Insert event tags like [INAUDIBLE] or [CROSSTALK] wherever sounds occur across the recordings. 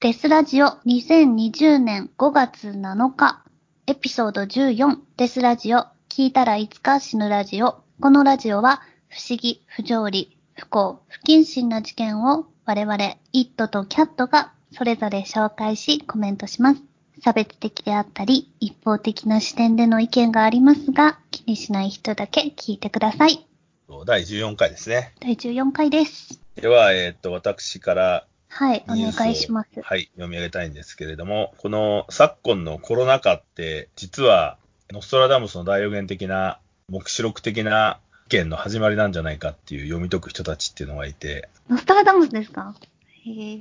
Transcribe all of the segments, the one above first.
デスラジオ2020年5月7日、エピソード14デスラジオ聞いたらいつか死ぬラジオ。このラジオは不思議、不条理、不幸、不謹慎な事件を我々、イットとキャットがそれぞれ紹介しコメントします。差別的であったり、一方的な視点での意見がありますが、気にしない人だけ聞いてください。第14回ですね。第14回です。では、えーっと、私からはい、お願いします。はい、読み上げたいんですけれども、この昨今のコロナ禍って、実は、ノストラダムスの大予言的な、目視録的な意見の始まりなんじゃないかっていう読み解く人たちっていうのがいて、ノストラダムスですか？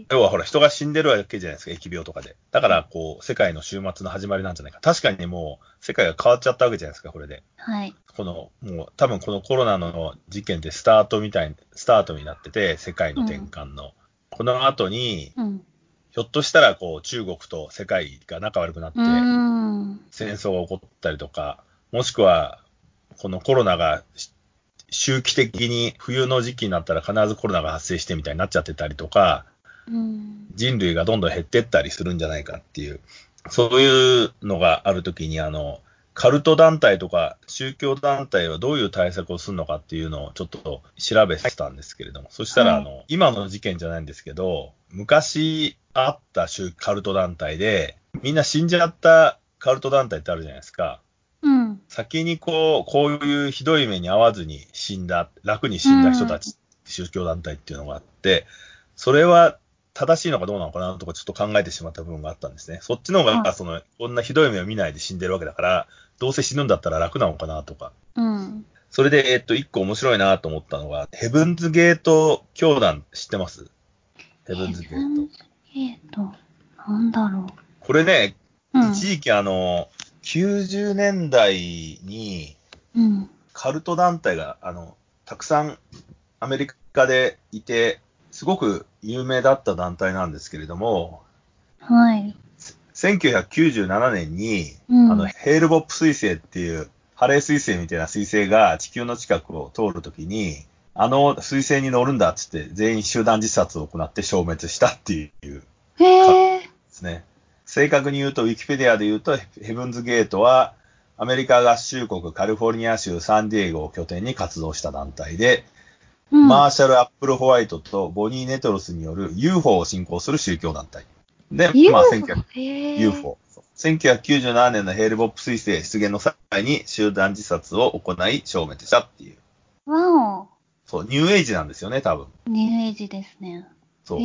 要はほら、人が死んでるわけじゃないですか、疫病とかで。だから、こう、世界の終末の始まりなんじゃないか。確かにもう、世界が変わっちゃったわけじゃないですか、これで。はい。この、もう、多分このコロナの事件ってスタートみたいに、スタートになってて、世界の転換の。この後に、ひょっとしたら、こう、中国と世界が仲悪くなって、戦争が起こったりとか、もしくは、このコロナが周期的に冬の時期になったら必ずコロナが発生してみたいになっちゃってたりとか、人類がどんどん減ってったりするんじゃないかっていう、そういうのがあるときに、あの、カルト団体とか宗教団体はどういう対策をするのかっていうのをちょっと調べてたんですけれども、そしたら、はいあの、今の事件じゃないんですけど、昔あった宗カルト団体で、みんな死んじゃったカルト団体ってあるじゃないですか。うん。先にこう、こういうひどい目に遭わずに死んだ、楽に死んだ人たち、宗教団体っていうのがあって、それは正しいのかどうなのかなとかちょっと考えてしまった部分があったんですね。そっちの方が、はいその、こんなひどい目を見ないで死んでるわけだから、どうせ死ぬんだったら楽なのかなとか。うん。それで、えっと、一個面白いなと思ったのが、ヘブンズゲート教団知ってます？ヘブンズゲート。えっと、なんだろこれね、う。うん。一時期あの、90年代に、うん。カルト団体が、あの、たくさんアメリカでいて、すごく有名だった団体なんですけれども、はい。1997年に、うんあの、ヘールボップ彗星っていう、ハレー彗星みたいな彗星が地球の近くを通るときに、あの彗星に乗るんだっつって全員集団自殺を行って消滅したっていう。ですね。正確に言うと、ウィキペディアで言うと、ヘブンズゲートは、アメリカ合衆国カリフォルニア州サンディエゴを拠点に活動した団体で、うん。マーシャル・アップル・ホワイトとボニー・ネトロスによる UFO を信仰する宗教団体。で、まあ、1900へえ。UFO。1997年のヘールボップ彗星出現の際に集団自殺を行い消滅したっていう。わお。そう、ニューエイジなんですよね、多分。ニューエイジですね。そう。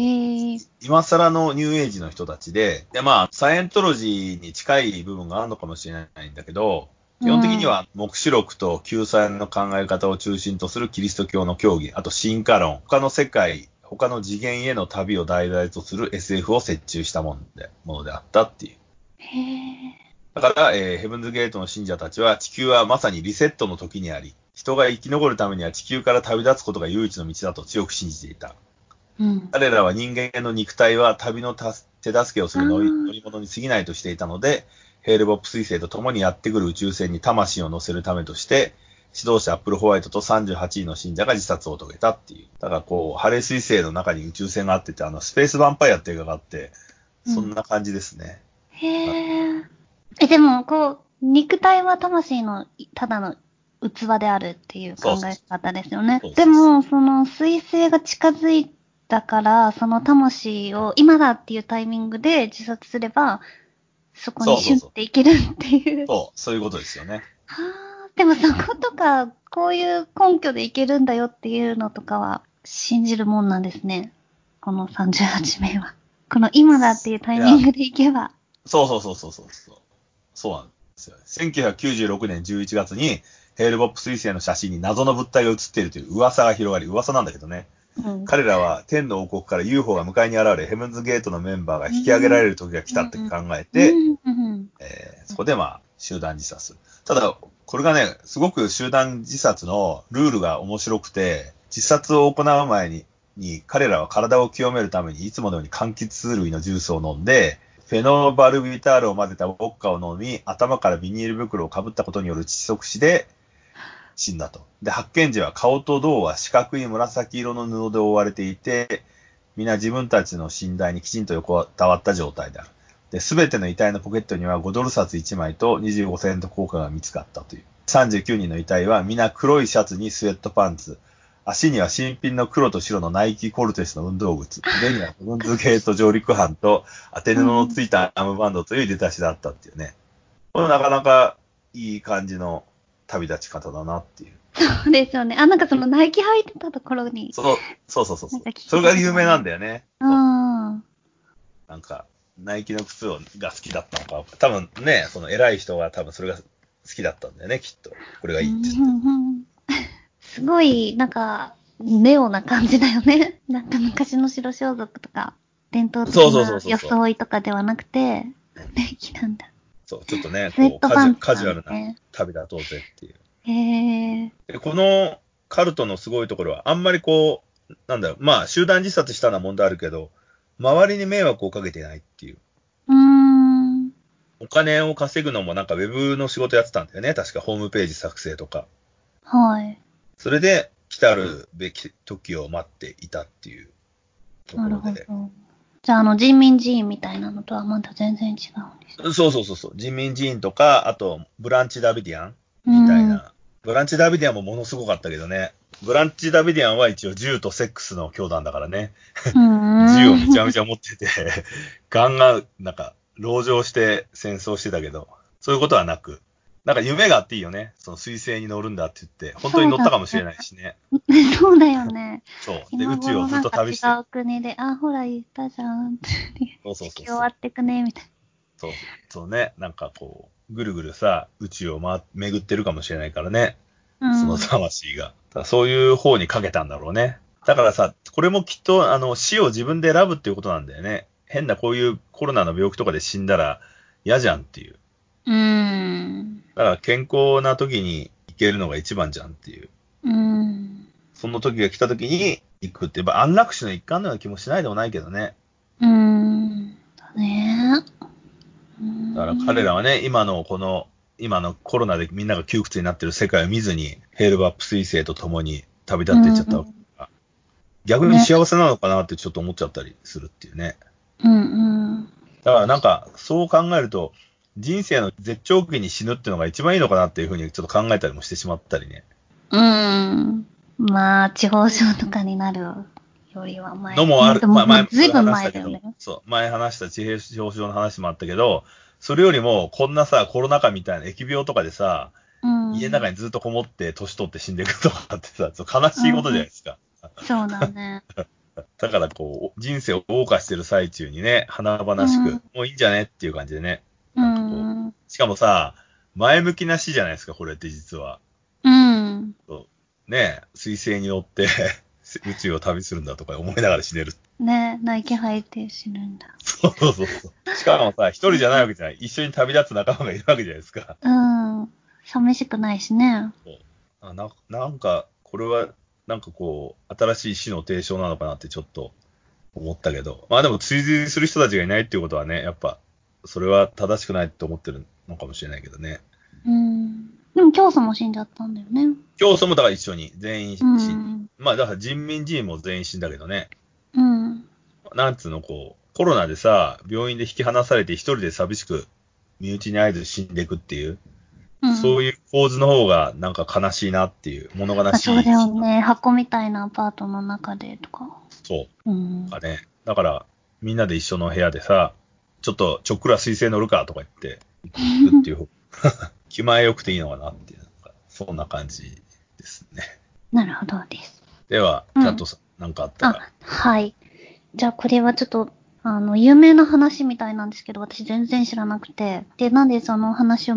今更のニューエイジの人たちで、で、まあ、サイエントロジーに近い部分があるのかもしれないんだけど、基本的には、目視録と救済の考え方を中心とするキリスト教の教義、あと進化論、他の世界、他の次元への旅を題材とする SF を折衷したもので、ものであったっていう。だから、えーヘブンズゲートの信者たちは、地球はまさにリセットの時にあり、人が生き残るためには地球から旅立つことが唯一の道だと強く信じていた。うん。彼らは人間の肉体は旅のた手助けをする乗り物に過ぎないとしていたので、ヘールボップ彗星と共にやってくる宇宙船に魂を乗せるためとして、指導者アップルホワイトと38位の信者が自殺を遂げたっていう。だからこう、ハレー彗星の中に宇宙船があってて、あの、スペースヴァンパイアって映画があって、そんな感じですね。へえ。え、でも、こう、肉体は魂のただの器であるっていう考え方ですよねそう。そうでも、その彗星が近づいたから、その魂を今だっていうタイミングで自殺すれば、そこにシュンっていけるっていう。そう、そういうことですよね。はあ、でもそことか、こういう根拠でいけるんだよっていうのとかは、信じるもんなんですね。この38名は。この今だっていうタイミングでいけば。そうそうそうそうそうそう。そうなんですよ。1996年11月に、ヘールボップ彗星の写真に謎の物体が写っているという噂が広がり、噂なんだけどね。うん。彼らは天の王国から UFO が迎えに現れ、ヘブンズゲートのメンバーが引き上げられる時が来たって考えて、そこでまあ、集団自殺。ただ、これがね、すごく集団自殺のルールが面白くて、自殺を行う前に、に彼らは体を清めるためにいつものように柑橘類のジュースを飲んで、フェノーバルビタールを混ぜたウォッカを飲み、頭からビニール袋をかぶったことによる窒息死で死んだと。で、発見時は顔と胴は四角い紫色の布で覆われていて、皆自分たちの寝台にきちんと横たわった状態である。で、すべての遺体のポケットには5ドル札1枚と25セント硬貨が見つかったという。39人の遺体は皆黒いシャツにスウェットパンツ、足には新品の黒と白のナイキコルテスの運動靴、腕にはブンズゲート上陸班と当て布のついたアームバンドという出だしだったっていうね。これなかなかいい感じの旅立ち方だなっていう。そうですよね。あ、なんかそのナイキ履いてたところに。そう、そうそうそうそうそれが有名なんだよね。うん。なんか、ナイキの靴をが好きだったのか。多分ね、その偉い人が多分それが好きだったんだよね、きっと。これがいいって言って。[LAUGHS] すごい、なんか、ネオな感じだよね。[LAUGHS] なんか昔の白装束とか、伝統的な装いとかではなくて、ナイキなんだ。そう、ちょっとね、こうカジュトパンツカジュアルな旅立とうぜっていう。へえ。でこのカルトのすごいところは、あんまりこう、なんだろう、まあ、集団自殺したのは問題あるけど、周りに迷惑をかけてないっていう。うーん。お金を稼ぐのもなんかウェブの仕事やってたんだよね。確かホームページ作成とか。はい。それで、来たるべき時を待っていたっていうとこなるほろで。ど。じゃあ、あの、人民寺院みたいなのとはまた全然違うんです。そうそうそうそう。人民寺院とか、あと、ブランチ・ダビディアンみたいな。ブランチ・ダビディアンもものすごかったけどね。ブランチ・ダビディアンは一応銃とセックスの教団だからね。うん。銃をめちゃゃ。めちゃ持ってて、ガンガン、なんか、籠城して戦争してたけど、そういうことはなく、なんか夢があっていいよね。その彗星に乗るんだって言って、本当に乗ったかもしれないしね。そうだよね。そう。で、今宇宙をずっと旅して違う国で、あ、ほら言ったじゃんって。そうそうそう終わってくね、みたいそう、そうね。なんかこう、ぐるぐるさ、宇宙を回、巡ってるかもしれないからね。な。その魂が。そういう方にかけたんだろうね。だからさ、これもきっと、あの、死を自分で選ぶっていうことなんだよね。変なこういうコロナの病気とかで死んだら嫌じゃんっていう。うん。うん。だから健康な時に行けるのが一番じゃんっていう。うん。その時が来た時に行くって、やっぱ安楽死の一環のような気もしないでもないけどね。うん。だね。うんだから彼らはね、今のこの、今のコロナでみんなが窮屈になってる世界を見ずに、ヘールバップ彗星と共に旅立っていっちゃったわけだから逆に幸せなのかなってちょっと思っちゃったりするっていうね。うんうん。だからなんか、そう考えると、人生の絶頂期に死ぬっていうのが一番いいのかなっていうふうにちょっと考えたりもしてしまったりね。うん。まあ、地方症とかになるよりは前。のもある。まあ前、ずいぶん前だよね。、そう、前話した地平表症の話もあったけど、それよりも、こんなさ、コロナ禍みたいな疫病とかでさ、うん。家の中にずっとこもって年取って死んでいくとかってさ、悲しいことじゃないですか。そうだね。[LAUGHS] だからこう、人生を謳歌してる最中にね、華々しく、うんもういいんじゃねっていう感じでね。んかこん。しかもさ、前向きな死じゃないですか、これって実は。うん。ね、水星に乗って [LAUGHS] 宇宙を旅するんだとか思いながら死ねる。ねナイキ履いて死ぬんだ。そうそうそうそう。しかもさ、一人じゃないわけじゃない。一緒に旅立つ仲間がいるわけじゃないですか。うん。寂しくないしね。あななんか、これは、なんかこう、新しい死の提唱なのかなってちょっと思ったけど。まあでも追随する人たちがいないっていうことはね、やっぱ、それは正しくないって思ってるのかもしれないけどね。うん。でも教祖も死んじゃったんだよね。教祖もだから一緒に全員死うんん、まあだから人民寺院も全員死んだけどね。うん。なんつうの、こう、コロナでさ、病院で引き離されて一人で寂しく身内に会えず死んでいくっていう、うん、そういう構図の方がなんか悲しいなっていう、物悲しい。あそうだよね。箱みたいなアパートの中でとか。そう。うん。かね。だから、みんなで一緒の部屋でさ、ちょっとちょっくら水星乗るかとか言って、行くっていう、[LAUGHS] 気前よくていいのかなっていう、そんな感じですね。なるほどです。では、うんキャットさん、なんかあったら。はい。じゃあこれはちょっと、あの、有名な話みたいなんですけど、私全然知らなくて。で、なんでその話を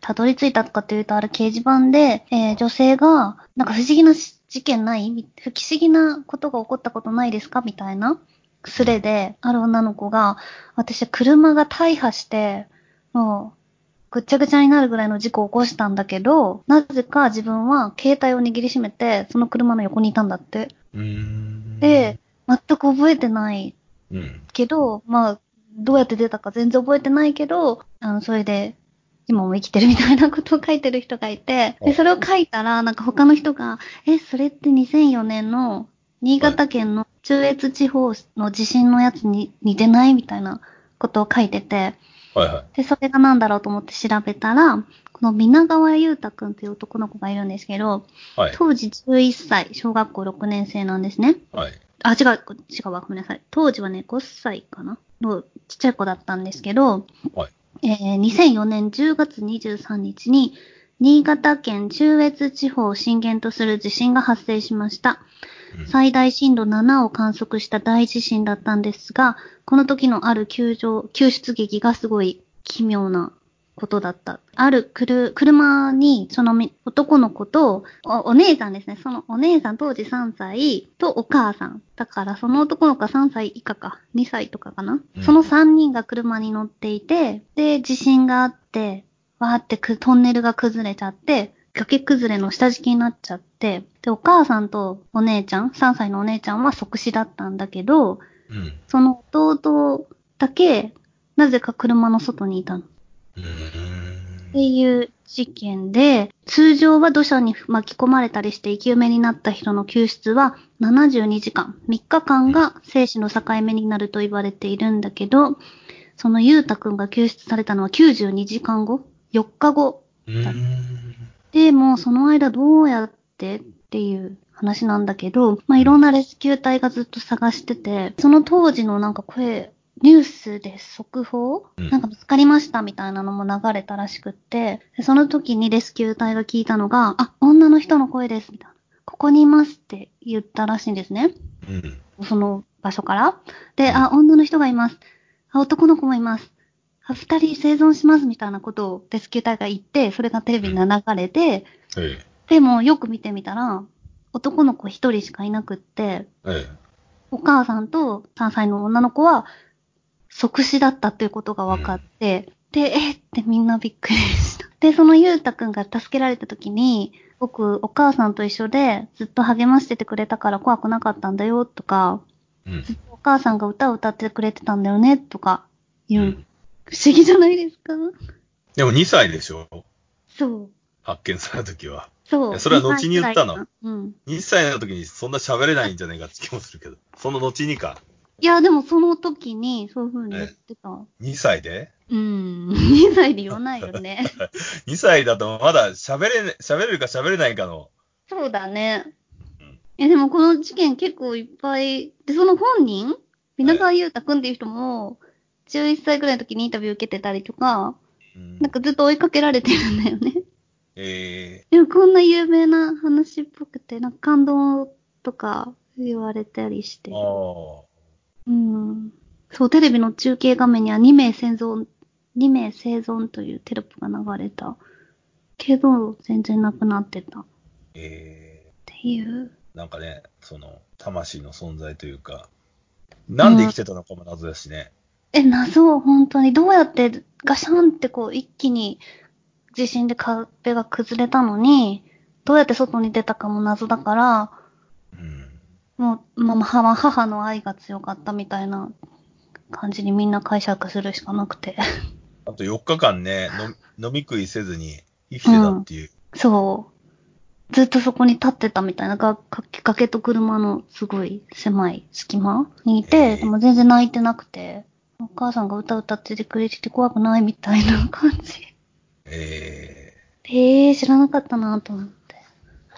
たどり着いたかというと、ある掲示板で、えー女性が、なんか不思議な事件ない？不思議なことが起こったことないですか？みたいなスレで、ある女の子が、私は車が大破して、もう、ぐっちゃぐちゃになるぐらいの事故を起こしたんだけど、なぜか自分は携帯を握りしめて、その車の横にいたんだって。で、全く覚えてないうん。けど、まあ、どうやって出たか全然覚えてないけど、あの、それで、今も生きてるみたいなことを書いてる人がいて、で、それを書いたら、なんか他の人が、え、それって2004年の新潟県の中越地方の地震のやつに似てないみたいなことを書いてて、はいはい。で、それが何だろうと思って調べたら、この皆川優太くんっていう男の子がいるんですけど、はい。当時11歳、小学校6年生なんですね。はい。あ、違う、違うわ、ごめんなさい。当時はね、5歳かなのちっちゃい子だったんですけど、はい。えー2004年10月23日に、新潟県中越地方を震源とする地震が発生しました。うん最大震度7を観測した大地震だったんですが、この時のある救助、救出劇がすごい奇妙なことだった。あるくる車に、そのみ男の子とお、お姉さんですね。そのお姉さん当時3歳とお母さん。だからその男の子は3歳以下か。2歳とかかな。うんその3人が車に乗っていて、で、地震があって、わーってくトンネルが崩れちゃって、崖崩れの下敷きになっちゃって、で、お母さんとお姉ちゃん、3歳のお姉ちゃんは即死だったんだけど、うん。その弟だけ、なぜか車の外にいたの。うーんっていう事件で、通常は土砂に巻き込まれたりして生き埋めになった人の救出は72時間、3日間が生死の境目になると言われているんだけど、そのゆうたくんが救出されたのは92時間後 ?4 日後うーん。で、もうその間どうやってっていう話なんだけど、まあ、いろんなレスキュー隊がずっと探してて、その当時のなんか声、ニュースで速報、うんなんか見つかりましたみたいなのも流れたらしくって、でその時にレスキュー隊が聞いたのが、あ、女の人の声です、みたいな。ここにいますって言ったらしいんですね。うん。その場所から。で、あ、女の人がいます。あ、男の子もいます。あ、二人生存しますみたいなことをレスキュー隊が言って、それがテレビに流れて、えでもよく見てみたら、男の子一人しかいなくって、え。えお母さんと3歳の女の子は即死だったっていうことが分かって、で、えっ？てみんなびっくりした。で、そのゆうたくんが助けられた時に、僕、お母さんと一緒でずっと励ましててくれたから怖くなかったんだよとか、え。うん。ずっとお母さんが歌を歌ってくれてたんだよねとか言う。うん不思議じゃないですか？でも2歳でしょ？そう。発見された時は。そう。それは後に言ったのうん。2歳の時にそんな喋れないんじゃないかって気もするけど。その後にか。いや、でもその時にそういう風に言ってた。2歳で？うん。2歳で言わないよね。[LAUGHS] ?2 歳だとまだ喋れね、喋れるか喋れないかの。そうだねうん。え、でもこの事件結構いっぱい、で、その本人？皆川優太くんっていう人も、11歳ぐらいの時にインタビュー受けてたりとか、うんなんかずっと追いかけられてるんだよね。えでもこんな有名な話っぽくて、なんか感動とか言われたりしてー、。ああ。うん。そう、テレビの中継画面には2名生存、2名生存というテロップが流れた。けど、全然なくなってた。っえていう。ー、なんかね、その、魂の存在というか、なんで生きてたのかも謎だしね。え、謎、本当に。どうやってガシャンってこう一気に地震で壁が崩れたのに、どうやって外に出たかも謎だから、うん。もう、まあ、母母の愛が強かったみたいな感じにみんな解釈するしかなくて。あと4日間ね、の飲み食いせずに生きてたっていう。そう。ずっとそこに立ってたみたいな、が崖崖と車のすごい狭い隙間にいへて、えでも全然泣いてなくて、お母さんが歌歌っててくれてて怖くないみたいな感じ。ええー、知らなかったなと思って。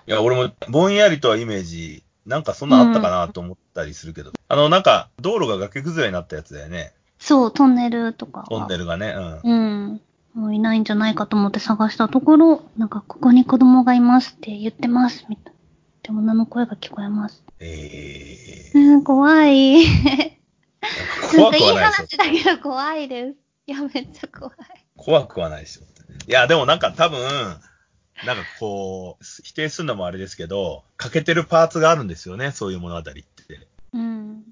ー、いや、俺もぼんやりとはイメージ、なんかそんなあったかなと思ったりするけど、あの、なんか道路が崖崩れになったやつだよね。そう、トンネルとかは。トンネルがね、うん。うん。もういないんじゃないかと思って探したところ、なんかここに子供がいますって言ってます、みたいな。で、女の声が聞こえます。えうん、怖い。ー、なん怖かいいくはないでしょ [LAUGHS] 話。だけど怖いです。いや、めっちゃ怖い。怖くはないでしょ。いや、でもなんか多分、なんかこう、否定するのもあれですけど、欠けてるパーツがあるんですよね、そういう物語って。うん。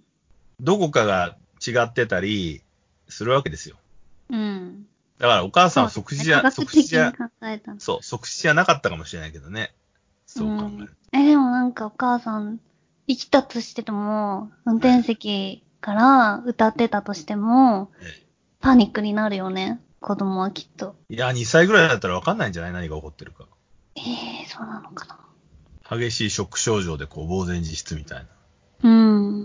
どこかが違ってたりするわけですよ。うん。だからお母さんは即死じゃ、科学即死じゃそう、即死じゃなかったかもしれないけどね。そう考える。え、でもなんかお母さん、生きたとしてても、運転席から歌ってたとしても、えパニックになるよね。子供はきっと。いや、2歳ぐらいだったらわかんないんじゃない？何が起こってるか。ええー、そうなのかな。激しいショック症状でこう、呆然自失みたいな。う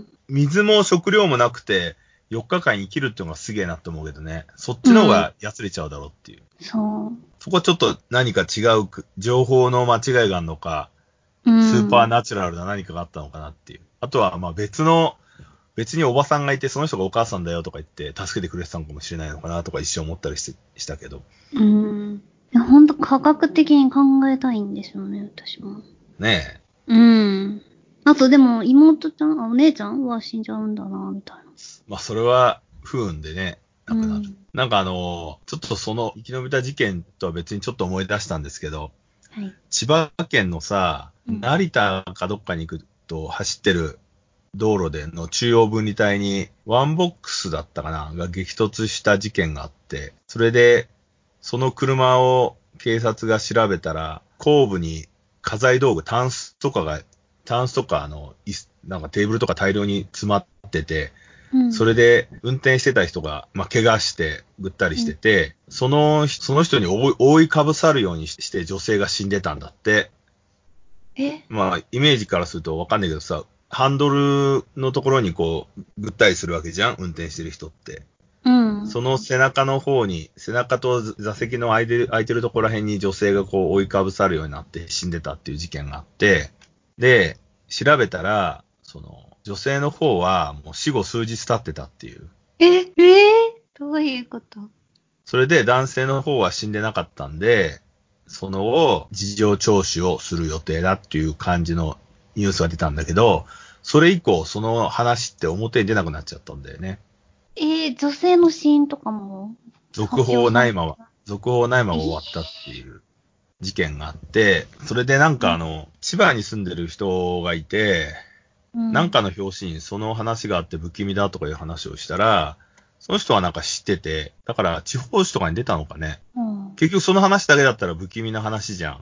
ん。水も食料もなくて、4日間生きるっていうのがすげえなって思うけどね。そっちの方がやつれちゃうだろうっていう。そう。そこはちょっと何か違うく情報の間違いがあるのか、うん。スーパーナチュラルな何かがあったのかなっていう。あとは、まあ別の、別におばさんがいて、その人がお母さんだよとか言って、助けてくれてたのかもしれないのかなとか一瞬思ったりししたけど。うん。いや、ほんと科学的に考えたいんですよね、私も。ねうん。あとでも、妹ちゃん、あお姉ちゃんは死んじゃうんだな、みたいな。え。まあそれは不運でね、なくなる。うんなんかあのーちょっとその生き延びた事件とは別にちょっと思い出したんですけど、はい。千葉県のさ、うん成田かどっかに行くと走ってる道路での中央分離帯にワンボックスだったかなが激突した事件があって、それでその車を警察が調べたら後部に家財道具、タンスとかが、タンスとかあの、なんかテーブルとか大量に詰まってて、うん。それで運転してた人が、まあ、怪我してぐったりしてて、その、その人に覆い覆いかぶさるようにして女性が死んでたんだって。え？まあ、イメージからするとわかんないけどさ、ハンドルのところにこう、ぐったりするわけじゃん？運転してる人って。うん。その背中の方に、背中と座席の空いてる、空いてるところら辺に女性がこう追いかぶさるようになって死んでたっていう事件があって、で、調べたら、その、女性の方はもう死後数日経ってたっていう。え、えー、どういうこと？それで男性の方は死んでなかったんで、その後、事情聴取をする予定だっていう感じのニュースが出たんだけど、それ以降、その話って表に出なくなっちゃったんだよね。えー、女性の死因とかも？続報ないまま、続報ないまま終わったっていう事件があって、それでなんかあの、千葉に住んでる人がいて、うん、なんかの表紙にその話があって不気味だとかいう話をしたら、その人はなんか知ってて、だから地方紙とかに出たのかね。うん。結局その話だけだったら不気味な話じゃん。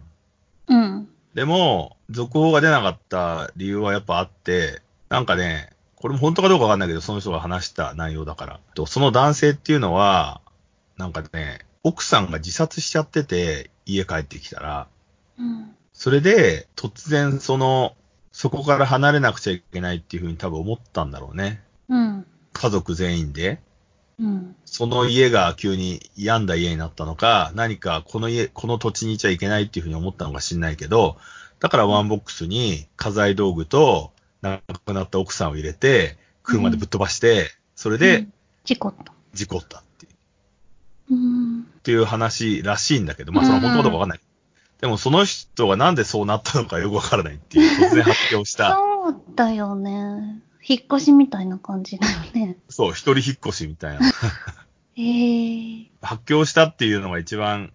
うん。でも、続報が出なかった理由はやっぱあって、なんかね、これも本当かどうかわかんないけど、その人が話した内容だから。と、その男性っていうのは、なんかね、奥さんが自殺しちゃってて、家帰ってきたら、うん。それで、突然その、そこから離れなくちゃいけないっていうふうに多分思ったんだろうね。うん。家族全員で。うん。その家が急に病んだ家になったのか、何かこの家、この土地にいちゃいけないっていうふうに思ったのか知んないけど、だからワンボックスに家財道具と亡くなった奥さんを入れて、車でぶっ飛ばして、それうでん、事故った。事故ったっていううん。っていう話らしいんだけど、まあそれは本当かわかんない。でもその人がなんでそうなったのかよくわからないっていう、突然発表した、[LAUGHS] そうだよね。引っ越しみたいな感じだよね。[LAUGHS] そう、一人引っ越しみたいな。[LAUGHS] えー、発表したっていうのが一番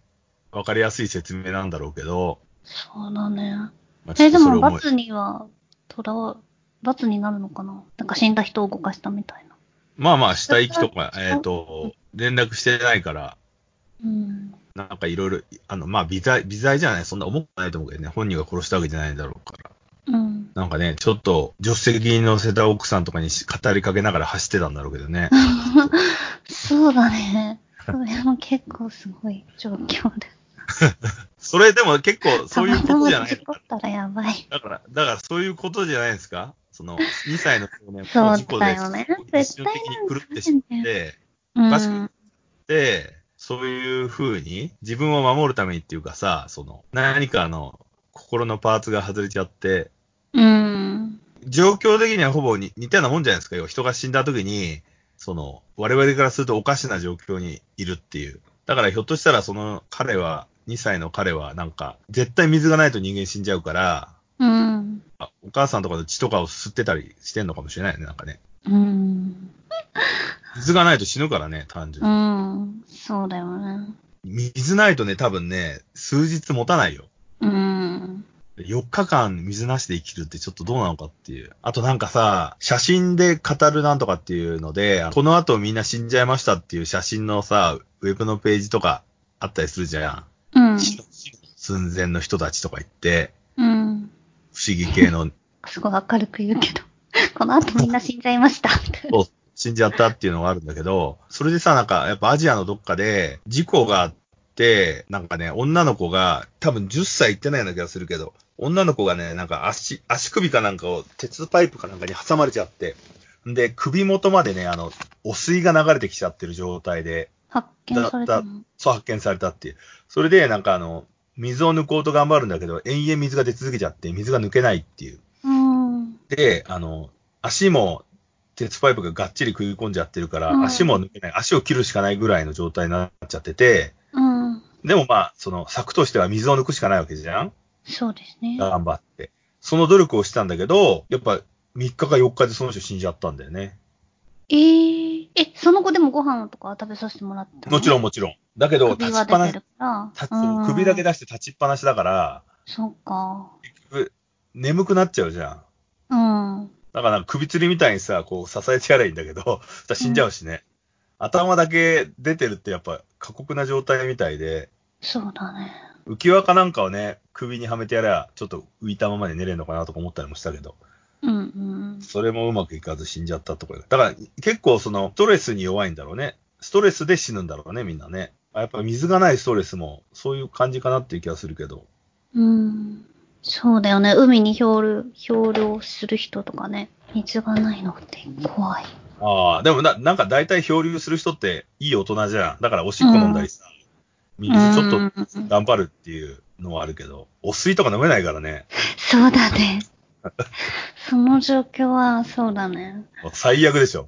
わかりやすい説明なんだろうけど、そうだね。え、でも、罰には、とらわ、罰になるのかな？なんか死んだ人を動かしたみたいな。まあまあ、死体遺棄とか、えっ、と、連絡してないから、うん。なんかいろいろ、あの、まあ、微罪、微罪じゃない、そんな重くないと思うけどね、本人が殺したわけじゃないんだろうから。うん。なんかね、ちょっと、助手席に乗せた奥さんとかにし語りかけながら走ってたんだろうけどね。[LAUGHS] そうだね。それも結構すごい状況で。[LAUGHS] それでも結構、そういうことじゃないたまたま事故ったらやばい。だから、だからそういうことじゃないですか？その、2歳の少年そうも事故でだよね一瞬的に狂ってしまって、うおかしくん。で、そういう風に自分を守るためにっていうかさ、その、何かの心のパーツが外れちゃって、うん。状況的にはほぼに似たようなもんじゃないですか。要は人が死んだ時に、その、我々からするとおかしな状況にいるっていう。だからひょっとしたらその彼は、2歳の彼はなんか、絶対水がないと人間死んじゃうから、うん。あお母さんとかの血とかを吸ってたりしてんのかもしれないよね、なんかね。うん。水がないと死ぬからね、単純うに。ん。そうだよね。水ないとね、多分ね、数日持たないよ。うん。4日間水なしで生きるってちょっとどうなのかっていう。あとなんかさ、写真で語るなんとかっていうので、この後みんな死んじゃいましたっていう写真のさ、ウェブのページとかあったりするじゃん。うん。寸前の人たちとか言って、うん。不思議系の、[LAUGHS] すごい明るく言うけど。この後みんな死んじゃいました。そう死んじゃったっていうのがあるんだけど、それでさ、なんかやっぱアジアのどっかで事故があって、なんかね、女の子が多分10歳いってないような気がするけど、女の子がね、なんか足、足首かなんかを鉄パイプかなんかに挟まれちゃって、んで、首元までね、あの、汚水が流れてきちゃってる状態で、発見されたのそう発見されたっていう。それで、なんかあの、水を抜こうと頑張るんだけど、延々水が出続けちゃって、水が抜けないっていう。うん。で、あの、足も鉄パイプががっちり食い込んじゃってるから、うん足も抜けない、足を切るしかないぐらいの状態になっちゃってて、うん。でもまあ、その策としては水を抜くしかないわけじゃんそうですね。頑張って。その努力をしたんだけど、やっぱ3日か4日でその人死んじゃったんだよね。えー、え、その後でもご飯とかは食べさせてもらったの？もちろんもちろん。だけど、立ちっぱなし首だけ出して立ちっぱなしだから、そうか。結局、眠くなっちゃうじゃん。うん。だからなんか首吊りみたいにさ、こう支えてやればいいんだけど、[LAUGHS] 死んじゃうしね。頭だけ出てるってやっぱ過酷な状態みたいで、そうだね。浮き輪かなんかをね、首にはめてやれば、ちょっと浮いたままで寝れるのかなとか思ったりもしたけど、うんうん。それもうまくいかず死んじゃったところだから結構その、ストレスに弱いんだろうね。ストレスで死ぬんだろうね、みんなね。やっぱ水がないストレスも、そういう感じかなっていう気がするけど。うん。そうだよね。海に漂流、漂流する人とかね。水がないのって怖い。ああ、でもな、なんか大体漂流する人っていい大人じゃん。だからおしっこ飲んだりさ、水ちょっとうん頑張るっていうのはあるけど、お水とか飲めないからね。そうだね。その状況はそうだね。最悪でしょ。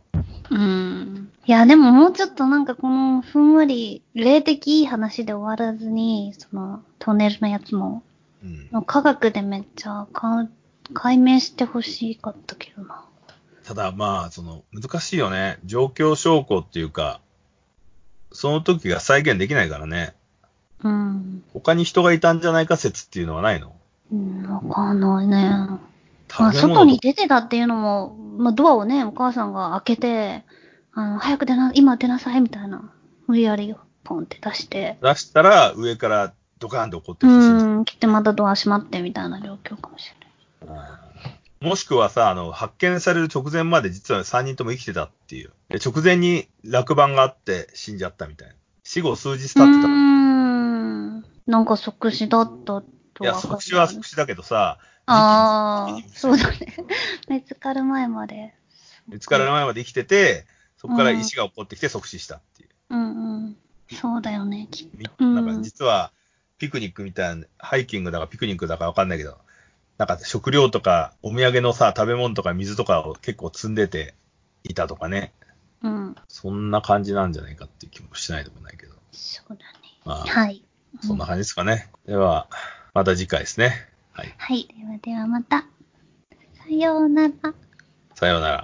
うん。いや、でももうちょっとなんかこのふんわり、霊的いい話で終わらずに、そのトンネルのやつも、うん。科学でめっちゃか解明してほしかったけどな。ただまあ、その、難しいよね。状況証拠っていうか、その時が再現できないからね。うん。他に人がいたんじゃないか説っていうのはないの？うん、わかんないね。まあ、外に出てたっていうのも、まあ、ドアをね、お母さんが開けて、あの、早く出な、今出なさい、みたいな。無理やり、ポンって出して。出したら上からドカーンと怒ってうきてうん、来てまたドア閉まってみたいな状況かもしれない。もしくはさ、あの、発見される直前まで実は3人とも生きてたっていう。で、直前に落盤があって死んじゃったみたいな。死後数日経ってた。ん。なんか即死だったといや、即死は即死だけどさ、ああそうだね。[LAUGHS] 見つかる前まで。見つからる前まで生きてて、そこから石が起こってきて即死したっていう。うんうん。そうだよね、きっみと。うんなんか実は、ピクニックみたいな、ハイキングだかピクニックだかわかんないけど、なんか食料とか、お土産のさ、食べ物とか水とかを結構積んでていたとかね。うん。そんな感じなんじゃないかっていう気もしないでもないけど。そうだね。まあ、はい。そんな感じですかね。では、また次回ですね。はい。はい。ではではまた。さようなら。さようなら。